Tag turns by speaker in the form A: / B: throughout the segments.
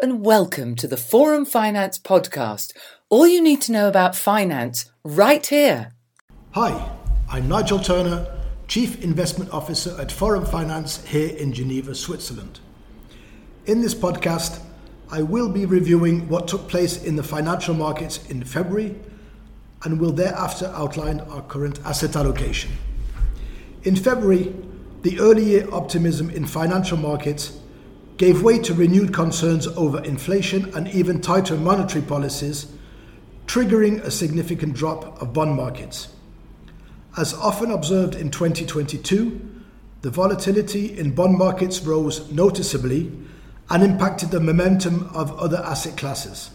A: and welcome to the Forum Finance podcast. All you need to know about finance right here.
B: Hi, I'm Nigel Turner, Chief Investment Officer at Forum Finance here in Geneva, Switzerland. In this podcast, I will be reviewing what took place in the financial markets in February and will thereafter outline our current asset allocation. In February, the early year optimism in financial markets gave way to renewed concerns over inflation and even tighter monetary policies, triggering a significant drop of bond markets. As often observed in 2022, the volatility in bond markets rose noticeably and impacted the momentum of other asset classes.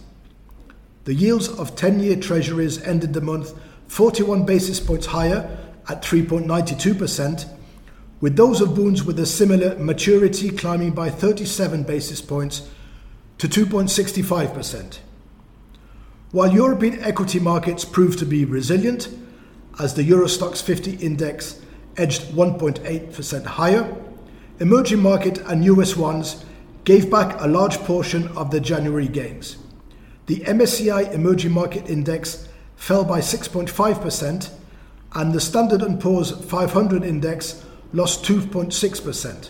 B: The yields of 10 year treasuries ended the month 41 basis points higher at 3.92%, with those of Bunds with a similar maturity climbing by 37 basis points to 2.65%. While European equity markets proved to be resilient, as the Euro Stoxx 50 index edged 1.8% higher, emerging market and US ones gave back a large portion of the January gains. The MSCI Emerging Market Index fell by 6.5%, and the Standard & Poor's 500 index lost 2.6%.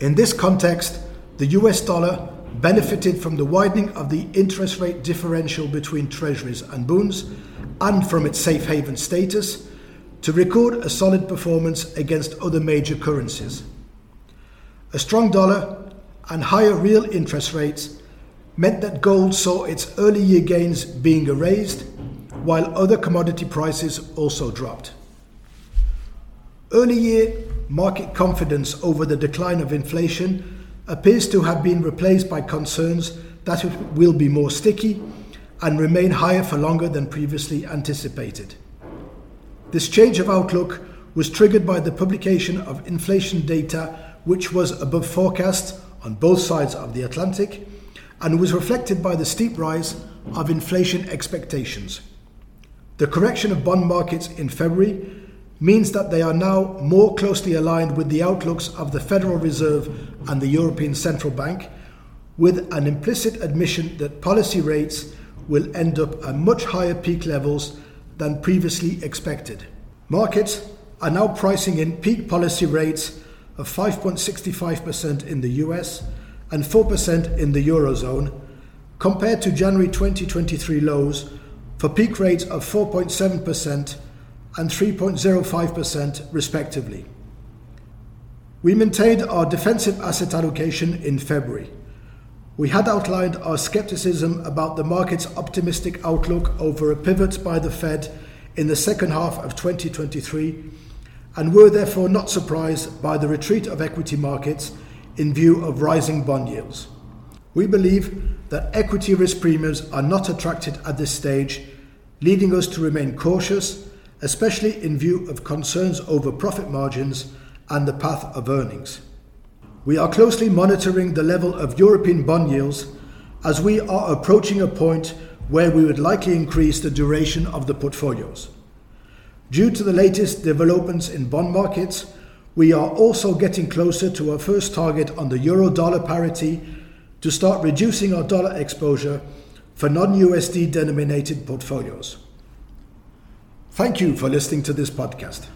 B: In this context, the US dollar benefited from the widening of the interest rate differential between treasuries and Bunds and from its safe haven status to record a solid performance against other major currencies. A strong dollar and higher real interest rates meant that gold saw its early year gains being erased, while other commodity prices also dropped. Early year market confidence over the decline of inflation appears to have been replaced by concerns that it will be more sticky and remain higher for longer than previously anticipated. This change of outlook was triggered by the publication of inflation data, which was above forecast on both sides of the Atlantic and was reflected by the steep rise of inflation expectations. The correction of bond markets in February means that they are now more closely aligned with the outlooks of the Federal Reserve and the European Central Bank, with an implicit admission that policy rates will end up at much higher peak levels than previously expected. Markets are now pricing in peak policy rates of 5.65% in the US and 4% in the Eurozone, compared to January 2023 lows for peak rates of 4.7% and 3.05%, respectively. We maintained our defensive asset allocation in February. We had outlined our skepticism about the market's optimistic outlook over a pivot by the Fed in the second half of 2023 and were therefore not surprised by the retreat of equity markets in view of rising bond yields. We believe that equity risk premiums are not attracted at this stage, leading us to remain cautious, especially in view of concerns over profit margins and the path of earnings. We are closely monitoring the level of European bond yields as we are approaching a point where we would likely increase the duration of the portfolios. Due to the latest developments in bond markets, we are also getting closer to our first target on the euro dollar parity to start reducing our dollar exposure for non USD denominated portfolios. Thank you for listening to this podcast.